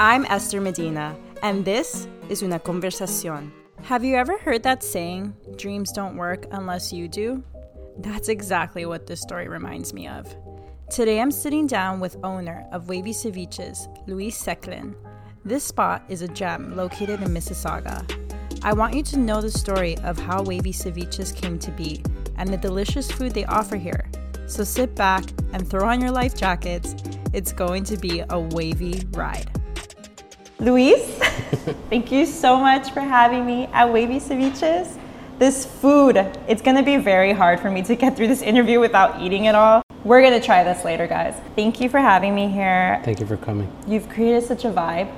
I'm Esther Medina, and this is Una Conversación. Have you ever heard that saying, dreams don't work unless you do? That's exactly what this story reminds me of. Today I'm sitting down with owner of Wavey Ceviches, Luis Seclen. This spot is a gem located in Mississauga. I want you to know the story of how Wavey Ceviches came to be and the delicious food they offer here. So sit back and throw on your life jackets. It's going to be a wavy ride. Luis, thank you so much for having me at Wavey Ceviches. This food, it's gonna be very hard for me to get through this interview without eating it all. We're gonna try this later, guys. Thank you for having me here. Thank you for coming. You've created such a vibe.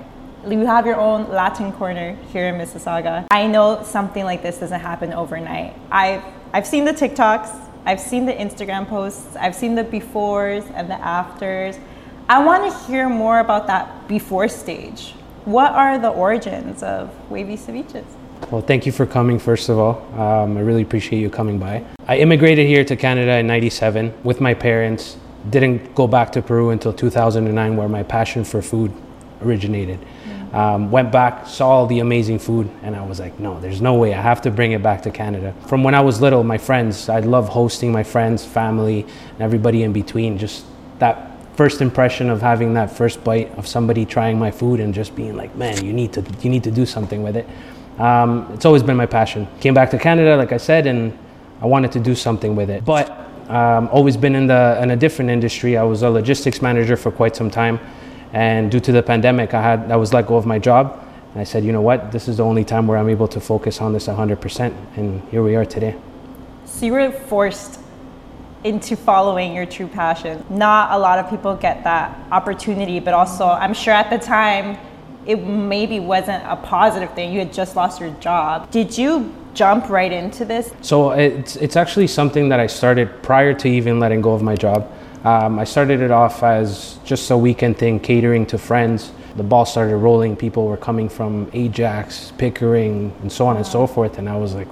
You have your own Latin corner here in Mississauga. I know something like this doesn't happen overnight. I've, I've seen the TikToks, I've seen the Instagram posts, I've seen the befores and the afters. I want to hear more about that before stage. What are the origins of Wavey Ceviches? Well, thank you for coming, first of all. Um, I really appreciate you coming by. I immigrated here to Canada in 97 with my parents. Didn't go back to Peru until 2009, where my passion for food originated. Um, went back, saw all the amazing food, and I was like, no, there's no way. I have to bring it back to Canada. From when I was little, my friends, I love hosting my friends, family, and everybody in between. Just that first impression of having that first bite of somebody trying my food and just being like, man, you need to, you need to do something with it. Um, it's always been my passion. Came back to Canada, like I said, and I wanted to do something with it. But um, always been in the in a different industry. I was a logistics manager for quite some time, and due to the pandemic, I had I was let go of my job. And I said, you know what, this is the only time where I'm able to focus on this 100%, and here we are today. So you were forced into following your true passion. Not a lot of people get that opportunity, but also I'm sure at the time it maybe wasn't a positive thing. You had just lost your job. Did you jump right into this? So it's, it's actually something that I started prior to even letting go of my job. Um, I started it off as just a weekend thing, catering to friends. The ball started rolling. People were coming from Ajax, Pickering, and so on and so forth. And I was like,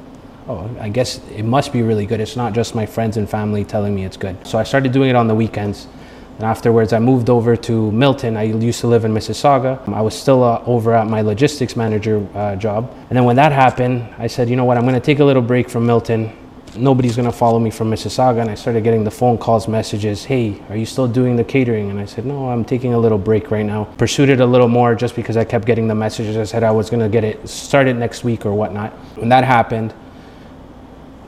oh, I guess it must be really good. It's not just my friends and family telling me it's good. So I started doing it on the weekends. And afterwards, I moved over to Milton. I used to live in Mississauga. I was still uh, over at my logistics manager uh, job. And then when that happened, I said, you know what, I'm going to take a little break from Milton. Nobody's going to follow me from Mississauga. And I started getting the phone calls, messages, hey, are you still doing the catering? And I said, no, I'm taking a little break right now. Pursued it a little more just because I kept getting the messages. I said I was going to get it started next week or whatnot. When that happened,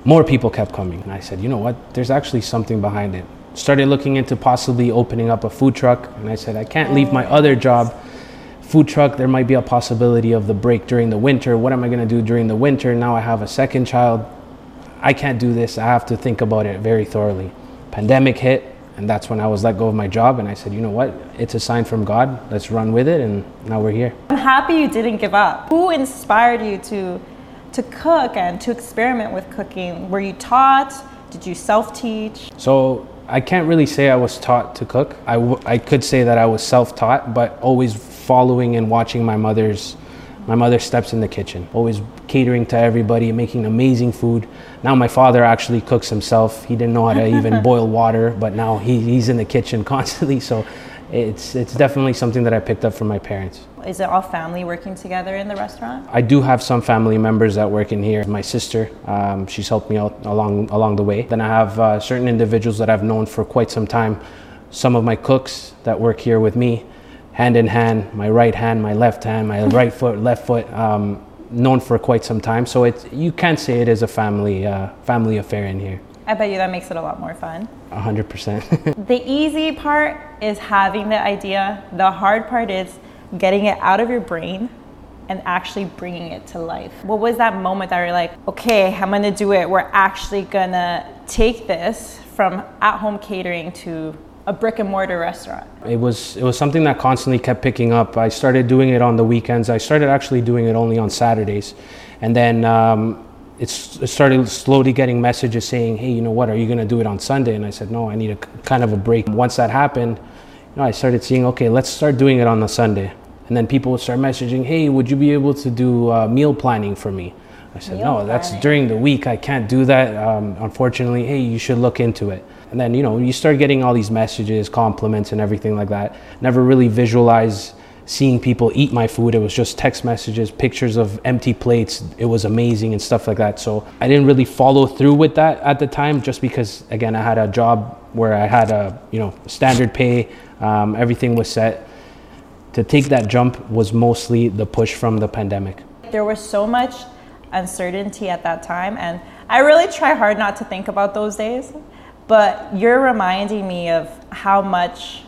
more people kept coming. And I said, you know what, there's actually something behind it started looking into possibly opening up a food truck. And I said, I can't leave my oh. other job. Food truck, there might be a possibility of the break during the winter. What am I going to do during the winter? Now I have a second child. I can't do this. I have to think about it very thoroughly. Pandemic hit, and that's when I was let go of my job. And I said, you know what? It's a sign from God. Let's run with it. And now we're here. I'm happy you didn't give up. Who inspired you to, to cook and to experiment with cooking? Were you taught? Did you self teach? So I can't really say I was taught to cook. I, w- I could say that I was self-taught, but always following and watching my mother's my mother steps in the kitchen. Always catering to everybody, making amazing food. Now my father actually cooks himself. He didn't know how to even boil water, but now he, he's in the kitchen constantly. So it's it's definitely something that I picked up from my parents. Is it all family working together in the restaurant? I do have some family members that work in here. My sister, um, she's helped me out along along the way. Then I have uh, certain individuals that I've known for quite some time. Some of my cooks that work here with me, hand in hand, my right hand, my left hand, my right foot, left foot. Um, known for quite some time, so it's you can't say it is a family uh, family affair in here. I bet you that makes it a lot more fun. 100%. the easy part is having the idea. The hard part is getting it out of your brain and actually bringing it to life. What was that moment that you're like, okay, I'm gonna do it. We're actually gonna take this from at home catering to a brick and mortar restaurant? It was it was something that constantly kept picking up. I started doing it on the weekends. I started actually doing it only on Saturdays, and then um, it's, it started slowly getting messages saying, hey, you know what, are you going to do it on Sunday? And I said, no, I need a kind of a break. Once that happened, you know, I started seeing, okay, let's start doing it on the Sunday. And then people would start messaging, hey, would you be able to do uh, meal planning for me? I said, meal no, planning. that's during the week. I can't do that. Um, unfortunately, hey, you should look into it. And then, you know, you start getting all these messages, compliments, and everything like that. Never really visualize seeing people eat my food. It was just text messages, pictures of empty plates. It was amazing and stuff like that. So I didn't really follow through with that at the time, just because again I had a job where I had a you know standard pay, um, everything was set. To take that jump was mostly the push from the pandemic. There was so much uncertainty at that time, and I really try hard not to think about those days. But you're reminding me of how much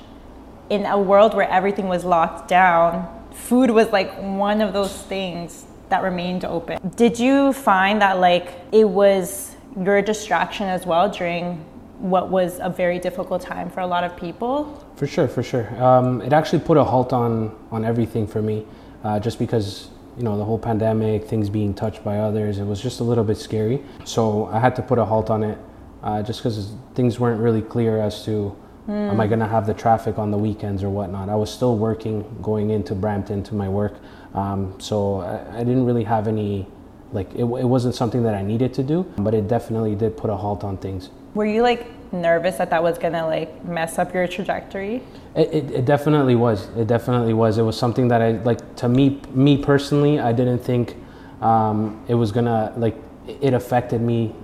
in a world where everything was locked down, food was like one of those things that remained open. Did you find that like it was your distraction as well during what was a very difficult time for a lot of people? For sure, for sure. Um, it actually put a halt on on everything for me, uh, just because you know the whole pandemic, things being touched by others. It was just a little bit scary. So I had to put a halt on it, uh, just because things weren't really clear as to Mm. Am I going to have the traffic on the weekends or whatnot? I was still working, going into Brampton to my work. Um, so I, I, didn't really have any, like, it, it wasn't something that I needed to do, but it definitely did put a halt on things. Were you like nervous that that was going to like mess up your trajectory? It, it, it, definitely was. It definitely was. It was something that I, like, to me, me personally, I didn't think um, it was going to, like, it affected me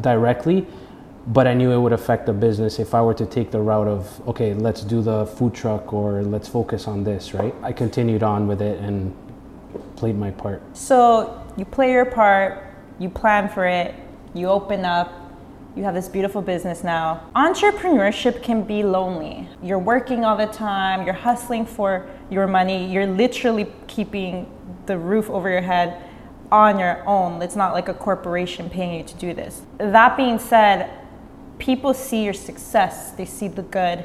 directly but I knew it would affect the business if I were to take the route of okay, let's do the food truck or let's focus on this, right? I continued on with it and played my part. So you play your part, you plan for it, you open up, you have this beautiful business now. Entrepreneurship can be lonely. You're working all the time, you're hustling for your money, you're literally keeping the roof over your head on your own. It's not like a corporation paying you to do this. That being said, people see your success, they see the good,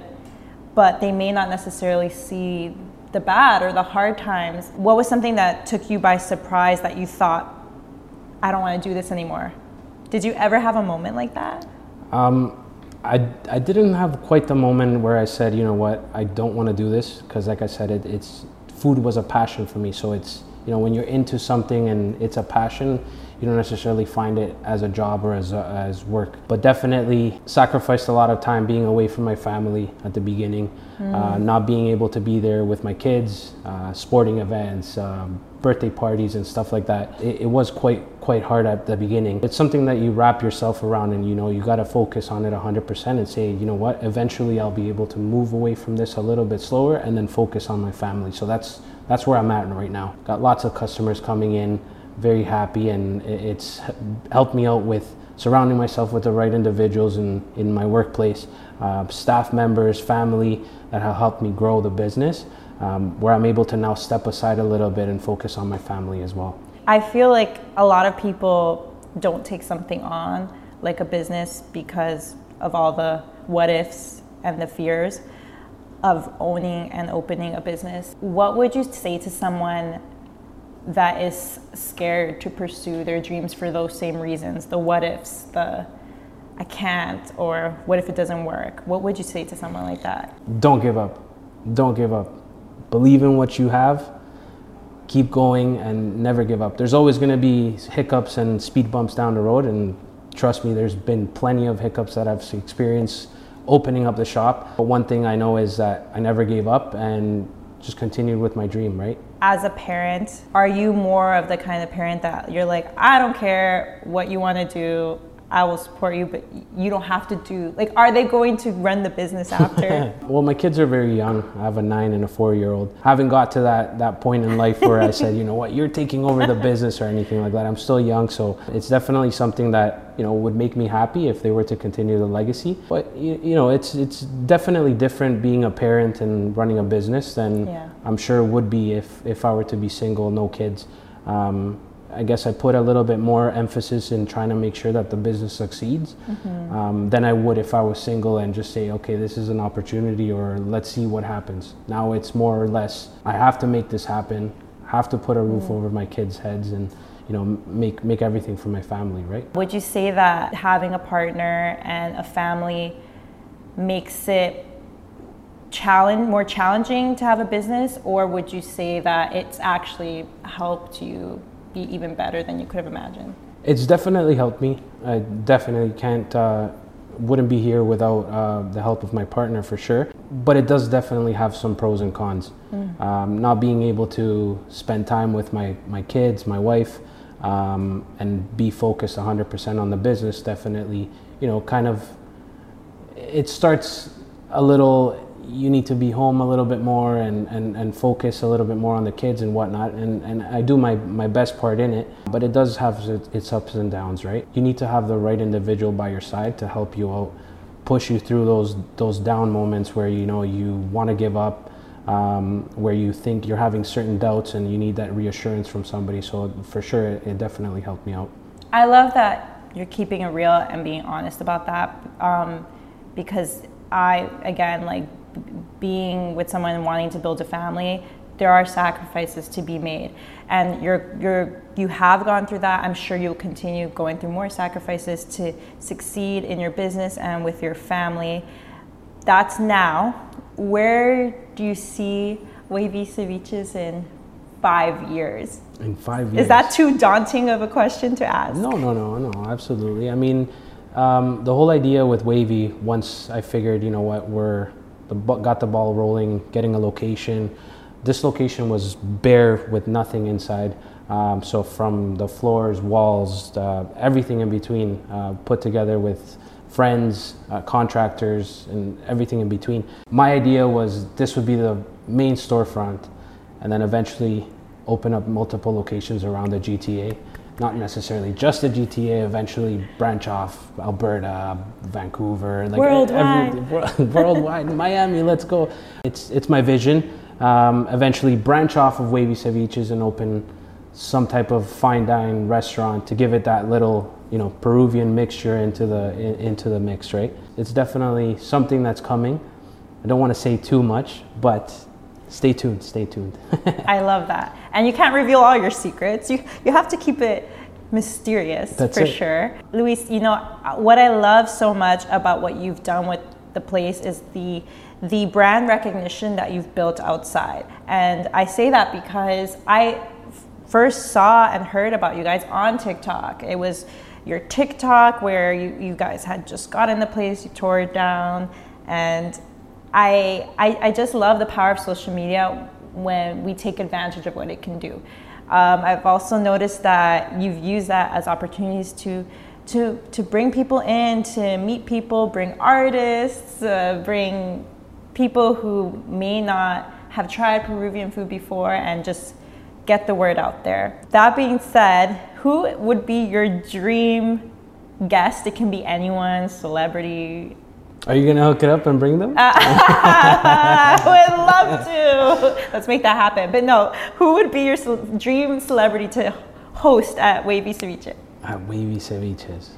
but they may not necessarily see the bad or the hard times. What was something that took you by surprise that you thought, I don't want to do this anymore? Did you ever have a moment like that? Um, I, I didn't have quite the moment where I said, you know what, I don't want to do this because, like I said, it, it's food was a passion for me. So it's you know when you're into something and it's a passion, you don't necessarily find it as a job or as, a, as work. But definitely sacrificed a lot of time being away from my family at the beginning, mm. uh, not being able to be there with my kids, uh, sporting events, um, birthday parties and stuff like that. It, it, was quite quite hard at the beginning. It's something that you wrap yourself around and you know you got to focus on it 100% and say, you know what, eventually I'll be able to move away from this a little bit slower and then focus on my family. So that's that's where I'm at right now. Got lots of customers coming in very happy, and it's helped me out with surrounding myself with the right individuals in, in my workplace, uh, staff members, family that have helped me grow the business, um, where I'm able to now step aside a little bit and focus on my family as well. I feel like a lot of people don't take something on, like a business, because of all the what ifs and the fears of owning and opening a business. What would you say to someone that is scared to pursue their dreams for those same reasons? The what ifs the i can't or what if it doesn't work? What would you say to someone like that? Don't give up. Don't give up. Believe in what you have. Keep going and never give up. There's always going to be hiccups and speed bumps down the road and trust me there's been plenty of hiccups that i've experienced opening up the shop. But one thing i know is that i never gave up and just continued with my dream right? As a parent, are you more of the kind of parent that you're like, I don't care what you want to do, I will support you, but you don't have to do like are they going to run the business after? well, my kids are very young. I have a 9 and a 4-year-old. I haven't got to that that point in life where I said, you know what, you're taking over the business or anything like that. I'm still young, so it's definitely something that, you know, would make me happy if they were to continue the legacy. But you, you know, it's it's definitely different being a parent and running a business than yeah. I'm sure would be if if I were to be single, no kids. Um, I guess I put a little bit more emphasis in trying to make sure that the business succeeds mm-hmm. um, than I would if I was single and just say, okay, this is an opportunity or let's see what happens. Now it's more or less, I have to make this happen, have to put a roof mm-hmm. over my kids' heads and you know make make everything for my family right would you say that having a partner and a family makes it challenge more challenging to have a business or would you say that it's actually helped you be even better than you could have imagined? It's definitely helped me. I definitely can't uh, wouldn't be here without uh, the help of my partner for sure. But it does definitely have some pros and cons. Um, not being able to spend time with my, my kids, my wife, um, and be focused 100% on the business definitely, you know, kind of it starts a little you need to be home a little bit more and, and, and focus a little bit more on the kids and whatnot and, and i do my, my best part in it but it does have its- ups and downs right? You need to have the right individual by your side to help you out push you through those those down moments where you know you want to give up um, where you think you're having certain doubts and you need that reassurance from somebody. So for sure it, it definitely helped me out. I love that you're keeping it real and being honest about that um, because I, again, like being with someone and wanting to build a family, there are sacrifices to be made. And you're, you're, you have gone through that. I'm sure you'll continue going through more sacrifices to succeed in your business and with your family. That's now. Where do you see Wavey Ceviches in five years? in five years Is that too daunting of a question to ask? No, no, no, no, absolutely. I mean, um, the whole idea with Wavey, once I figured, you know what, we're the, got the ball rolling, getting a location. This location was bare with nothing inside. Um, so from the floors, walls, uh, everything in between, uh, put together with friends, uh, contractors, and everything in between. My idea was this would be the main storefront, and then eventually open up multiple locations around the GTA. Not necessarily just the GTA. Eventually branch off Alberta, Vancouver, like Worldwide. every- worldwide, Miami. Let's go. It's it's my vision. Um, eventually branch off of Wavey Ceviches and open some type of fine dining restaurant to give it that little you know Peruvian mixture into the in, into the mix. Right. It's definitely something that's coming. I don't want to say too much, but stay tuned. Stay tuned. I love that. And you can't reveal all your secrets. You you have to keep it mysterious That's for it. sure. Luis, you know what I love so much about what you've done with the place is the the brand recognition that you've built outside. And I say that because I first saw and heard about you guys on TikTok. It was your TikTok where you, you guys had just gotten the place, you tore it down, and I, I, I just love the power of social media when we take advantage of what it can do. Um, I've also noticed that you've used that as opportunities to, to, to bring people in, to meet people, bring artists, uh, bring people who may not have tried Peruvian food before and just get the word out there. That being said, who would be your dream guest? It can be anyone, celebrity, Are you gonna hook it up and bring them? I would love to. Let's make that happen. But no, who would be your ce- dream celebrity to host at Wavey Ceviche? Uh, wavy ceviches.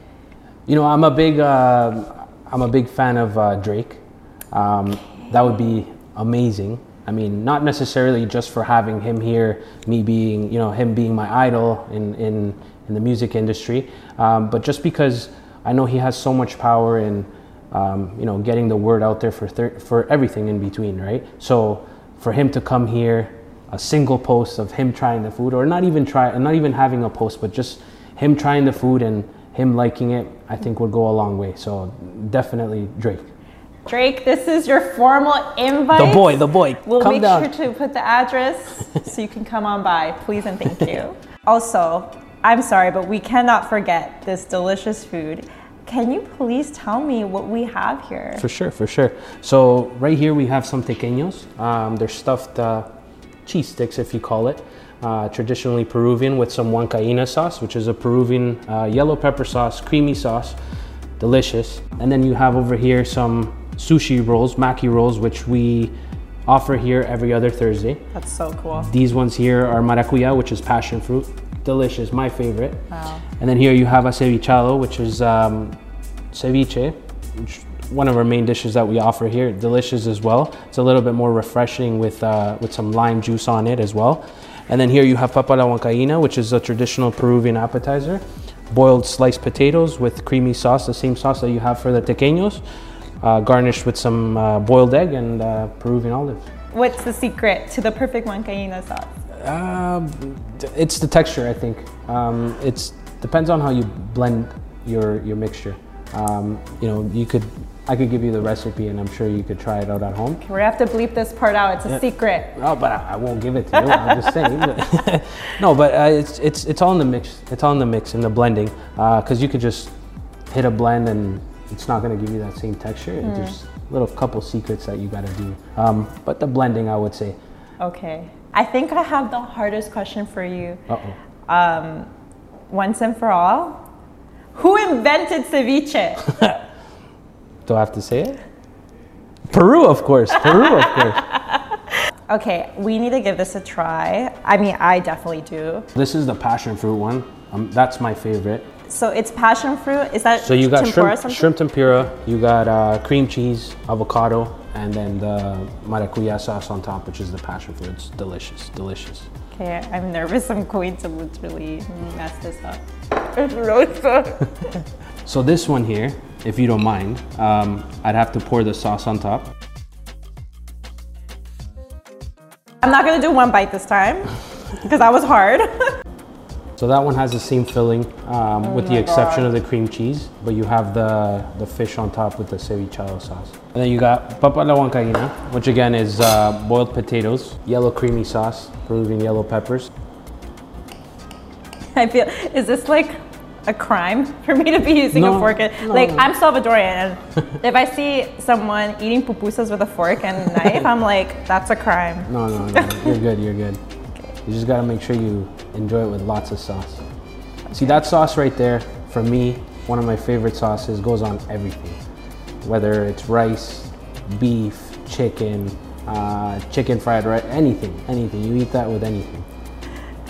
You know, I'm a big, uh, I'm a big fan of uh, Drake. Um, that would be amazing. I mean, not necessarily just for having him here, me being, you know, him being my idol in in, in the music industry, um, but just because I know he has so much power in, um, you know, getting the word out there for thir- for everything in between, right? So for him to come here, a single post of him trying the food, or not even try, not even having a post, but just him trying the food and him liking it, I think would go a long way. So definitely Drake. Drake, this is your formal invite. The boy, the boy. We'll Come make down. sure to put the address so you can come on by. Please and thank you. also, I'm sorry, but we cannot forget this delicious food. Can you please tell me what we have here? For sure, for sure. So right here we have some tequeños. Um, they're stuffed uh, cheese sticks, if you call it. Uh, traditionally Peruvian with some huancaína sauce, which is a Peruvian uh, yellow pepper sauce, creamy sauce, delicious. And then you have over here some sushi rolls, maki rolls, which we offer here every other Thursday. That's so cool. These ones here are maracuya, which is passion fruit. Delicious, my favorite. Wow. And then here you have a cevichado, which is um, ceviche, which one of our main dishes that we offer here. Delicious as well. It's a little bit more refreshing with uh, with some lime juice on it as well. And then here you have papa la huancaína, which is a traditional Peruvian appetizer. Boiled sliced potatoes with creamy sauce, the same sauce that you have for the tequeños, garnished with some uh, boiled egg and uh, Peruvian olives. What's the secret to the perfect huancaína sauce? Um, it's the texture, I think. Um, it's depends on how you blend your your mixture. Um, you know, you could, I could give you the recipe, and I'm sure you could try it out at home. We're gonna have to bleep this part out. It's a secret. Oh, but I, I won't give it to you. I'm just saying. But no, but uh, it's it's it's all in the mix. It's all in the mix in the blending, because you could just hit a blend and it's not going to give you that same texture. Hmm. There's a little couple secrets that you got to do. Um, but the blending, I would say. Okay. I think I have the hardest question for you. Uh oh. Um, once and for all, who invented ceviche? Do I have to say it? Peru, of course. Peru, of course. okay, we need to give this a try. I mean, I definitely do. This is the passion fruit one. Um, that's my favorite. So it's passion fruit. Is that So you got tempura shrimp, something? shrimp tempura, you got uh, cream cheese, avocado, and then the maracuya sauce on top, which is the passion fruit. It's delicious, delicious. Okay, I'm nervous. I'm going to literally mess this up. It's really. So this one here, if you don't mind, um, I'd have to pour the sauce on top. I'm not gonna do one bite this time because that was hard. So that one has the same filling, um, with the Oh exception God. of the cream cheese, but you have the, the fish on top with the cevichado sauce. And then you got papa la which again is uh, boiled potatoes, yellow creamy sauce, Peruvian yellow peppers. I feel is this like a crime for me to be using No, a fork? No, like no. I'm Salvadorian, and if I see someone eating pupusas with a fork and knife, I'm like, that's a crime. No, no, no, you're good, you're good. You just gotta make sure you enjoy it with lots of sauce. See that sauce right there, for me, one of my favorite sauces, goes on everything. Whether it's rice, beef, chicken, uh, chicken fried rice, anything, anything. You eat that with anything.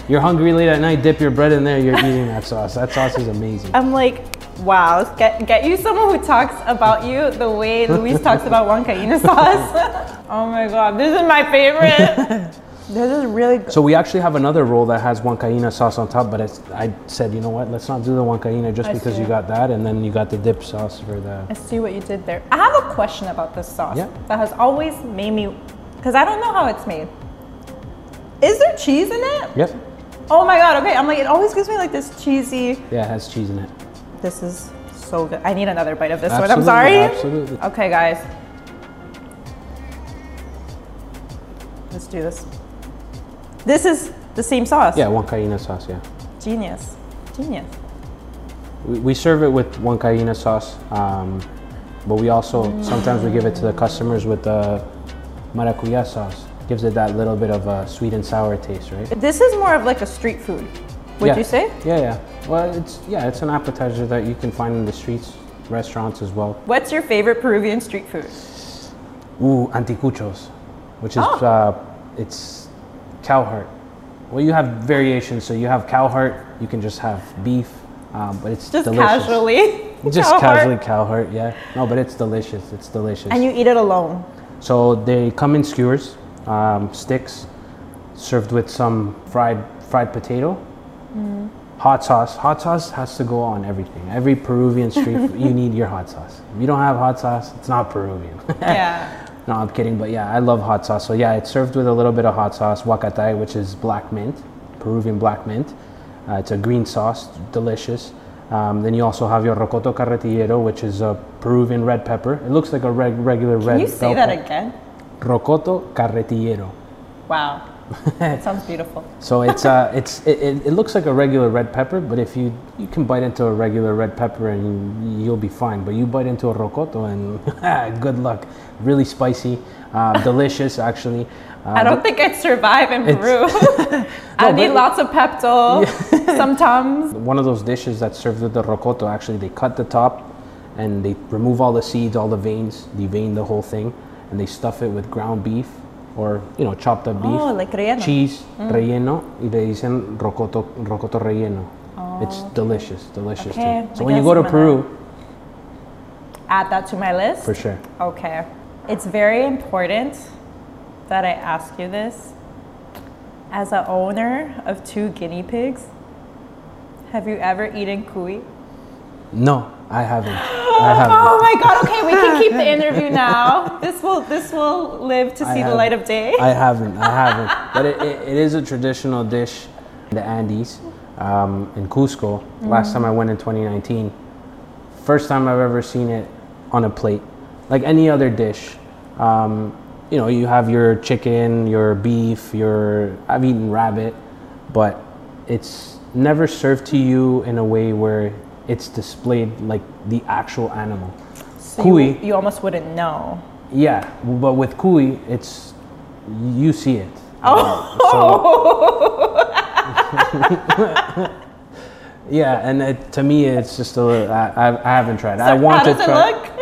You're hungry late at night, dip your bread in there, you're eating that sauce. That sauce is amazing. I'm like, wow, get get you someone who talks about you the way Luis talks about huancaína sauce. oh my god, this is my favorite. this is really good. So we actually have another roll that has huancaína sauce on top, but it's, I said, you know what, let's not do the huancaína just I because see. you got that, and then you got the dip sauce for the... I see what you did there. I have a question about this sauce Yeah. that has always made me, because I don't know how it's made. Is there cheese in it? Yep. Oh my god, okay. I'm like, it always gives me like this cheesy. Yeah, it has cheese in it. This is so good. I need another bite of this one. I'm sorry. Absolutely. Okay, guys. Let's do this. This is the same sauce. Yeah, huancaína sauce, yeah. Genius. Genius. We, we serve it with huancaína sauce, um, but we also, sometimes we give it to the customers with the maracuya sauce. Gives it that little bit of a sweet and sour taste, right? This is more of like a street food. Would Yeah. you say? Yeah, yeah. Well, it's, yeah, it's an appetizer that you can find in the streets, restaurants as well. What's your favorite Peruvian street food? Ooh, anticuchos, which is, Oh. uh, it's cow heart. Well, you have variations. So you have cow heart, you can just have beef, um, but it's Just delicious. casually. Just cow heart. casually cow heart, yeah. No, but it's delicious. It's delicious. And you eat it alone. so they come in skewers, um, sticks, served with some fried fried potato, Mm. hot sauce. Hot sauce has to go on everything. Every Peruvian street food, you need your hot sauce. If you don't have hot sauce, it's not Peruvian. Yeah. No, I'm kidding, but yeah, I love hot sauce. So yeah, it's served with a little bit of hot sauce, huacatay, which is black mint, Peruvian black mint. Uh, it's a green sauce, delicious. Um, then you also have your rocoto carretillero, which is a Peruvian red pepper. It looks like a reg- regular red. Can you say that pepper. again? Rocoto carretillero. Wow. That sounds beautiful. So it's uh, it's it, it, it looks like a regular red pepper, but if you you can bite into a regular red pepper and you'll be fine. But you bite into a rocoto and good luck. Really spicy, uh, delicious actually. Uh, I don't think I'd survive in Peru. I need lots of Pepto, some Tums. one of those dishes that's served with the rocoto actually they cut the top and they remove all the seeds all the veins they vein the whole thing and they stuff it with ground beef or you know chopped up beef Oh, like relleno. Mm. cheese relleno y le dicen rocoto rocoto relleno it's delicious delicious Oh. Okay, too. so I when you go to peru Add that to my list. for sure Okay. It's very important that I ask you this. As a owner of two guinea pigs, have you ever eaten cuy? no i haven't Oh my god, okay, we can keep the interview now. This will this will live to see the light of day. I haven't. I haven't. But it, it, it is a traditional dish in the Andes, um, in Cusco. Last time I went in 2019, first time I've ever seen it on a plate, like any other dish. Um, you know, you have your chicken, your beef, your I've eaten rabbit, but it's never served to you in a way where it's displayed like the actual animal. So Cuy. you, you almost wouldn't know. Yeah, but with cuy, it's you see it. Oh. So, yeah, and it, to me, it's just a little. I, I, I haven't tried. I So want how to does it look?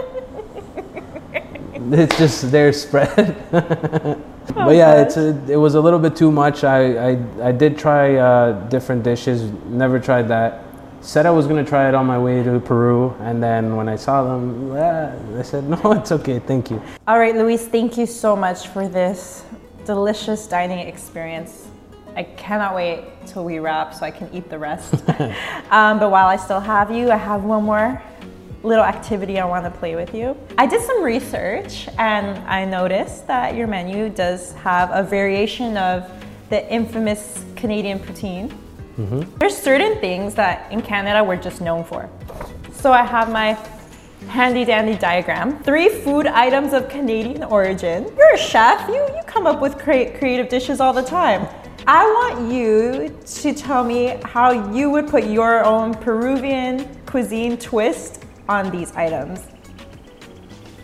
It's just their spread. Oh, but yeah, it's a, it was a little bit too much. I I, I did try uh, different dishes. Never tried that. Said I was gonna try it on my way to Peru, and then when I saw them, ah, I said no, it's okay, thank you. All right, Luis, thank you so much for this delicious dining experience. I cannot wait till we wrap so I can eat the rest. um, but while I still have you, I have one more little activity I want to play with you. I did some research and I noticed that your menu does have a variation of the infamous Canadian poutine. Mm-hmm. There's certain things that in Canada we're just known for. So I have my handy dandy diagram. Three food items of Canadian origin. You're a chef. You you come up with crea- creative dishes all the time. I want you to tell me how you would put your own Peruvian cuisine twist on these items.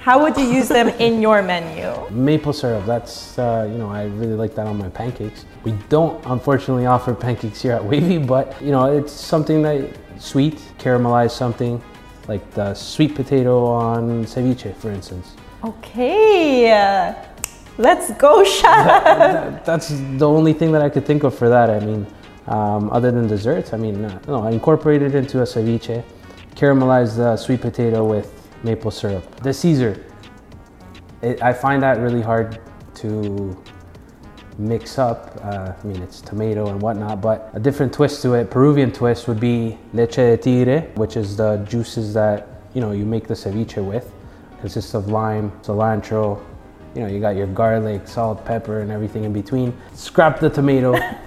How would you use them in your menu? Maple syrup, that's, uh, you know, I really like that on my pancakes. We don't unfortunately offer pancakes here at Wavey, but, you know, it's something that sweet, caramelized something, like the sweet potato on ceviche, for instance. Okay, uh, let's go, chef. That- that's the only thing that I could think of for that. I mean, um, other than desserts, I mean, uh, no, I incorporated it into a ceviche, caramelized the sweet potato with maple syrup. The Caesar, it, I find that really hard to mix up. Uh, I mean, it's tomato and whatnot, but a different twist to it, Peruvian twist would be leche de tigre, which is the juices that you know you make the ceviche with. Consists of lime, cilantro. You know, you got your garlic, salt, pepper, and everything in between. Scrap the tomato.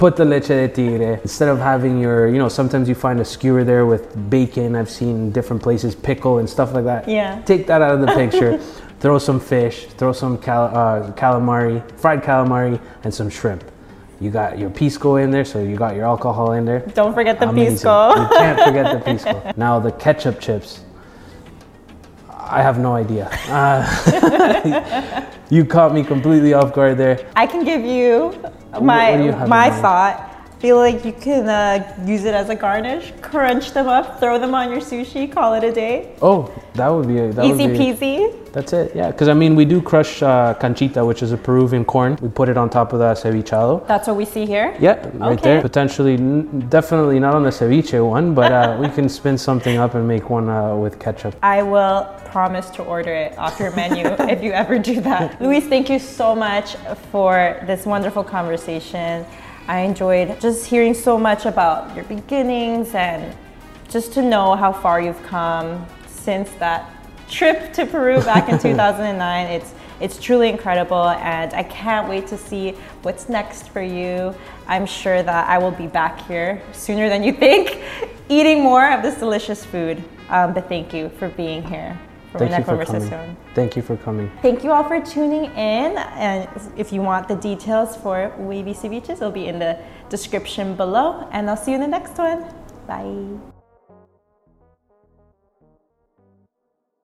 Put the leche de tigre. Instead of having your, you know, sometimes you find a skewer there with bacon. I've seen different places, pickle and stuff like that. Yeah. Take that out of the picture. throw some fish, throw some cal- uh, calamari, fried calamari, and some shrimp. You got your pisco in there, so you got your alcohol in there. Don't forget the Amazing. pisco. You can't forget the pisco. Now the ketchup chips. I have no idea. Uh, you caught me completely off guard there. I can give you my you my thought. Feel like you can uh, use it as a garnish, crunch them up, throw them on your sushi, call it a day. Oh, that would be a, that Easy would be, peasy. That's it. Yeah, because I mean we do crush uh, canchita, which is a Peruvian corn. We put it on top of the cevichado. That's what we see here. Yeah, right Okay. there. Potentially, n- definitely not on the ceviche one, but uh, we can spin something up and make one uh, with ketchup. I will promise to order it off your menu if you ever do that. Luis, thank you so much for this wonderful conversation. I enjoyed just hearing so much about your beginnings and just to know how far you've come since that trip to Peru back in 2009. It's it's truly incredible and I can't wait to see what's next for you. I'm sure that I will be back here sooner than you think, eating more of this delicious food. Um, but thank you for being here Thank you for coming. Thank you for coming. Thank you all for tuning in. And if you want the details for Wavey Ceviches, it'll be in the description below. And I'll see you in the next one. Bye.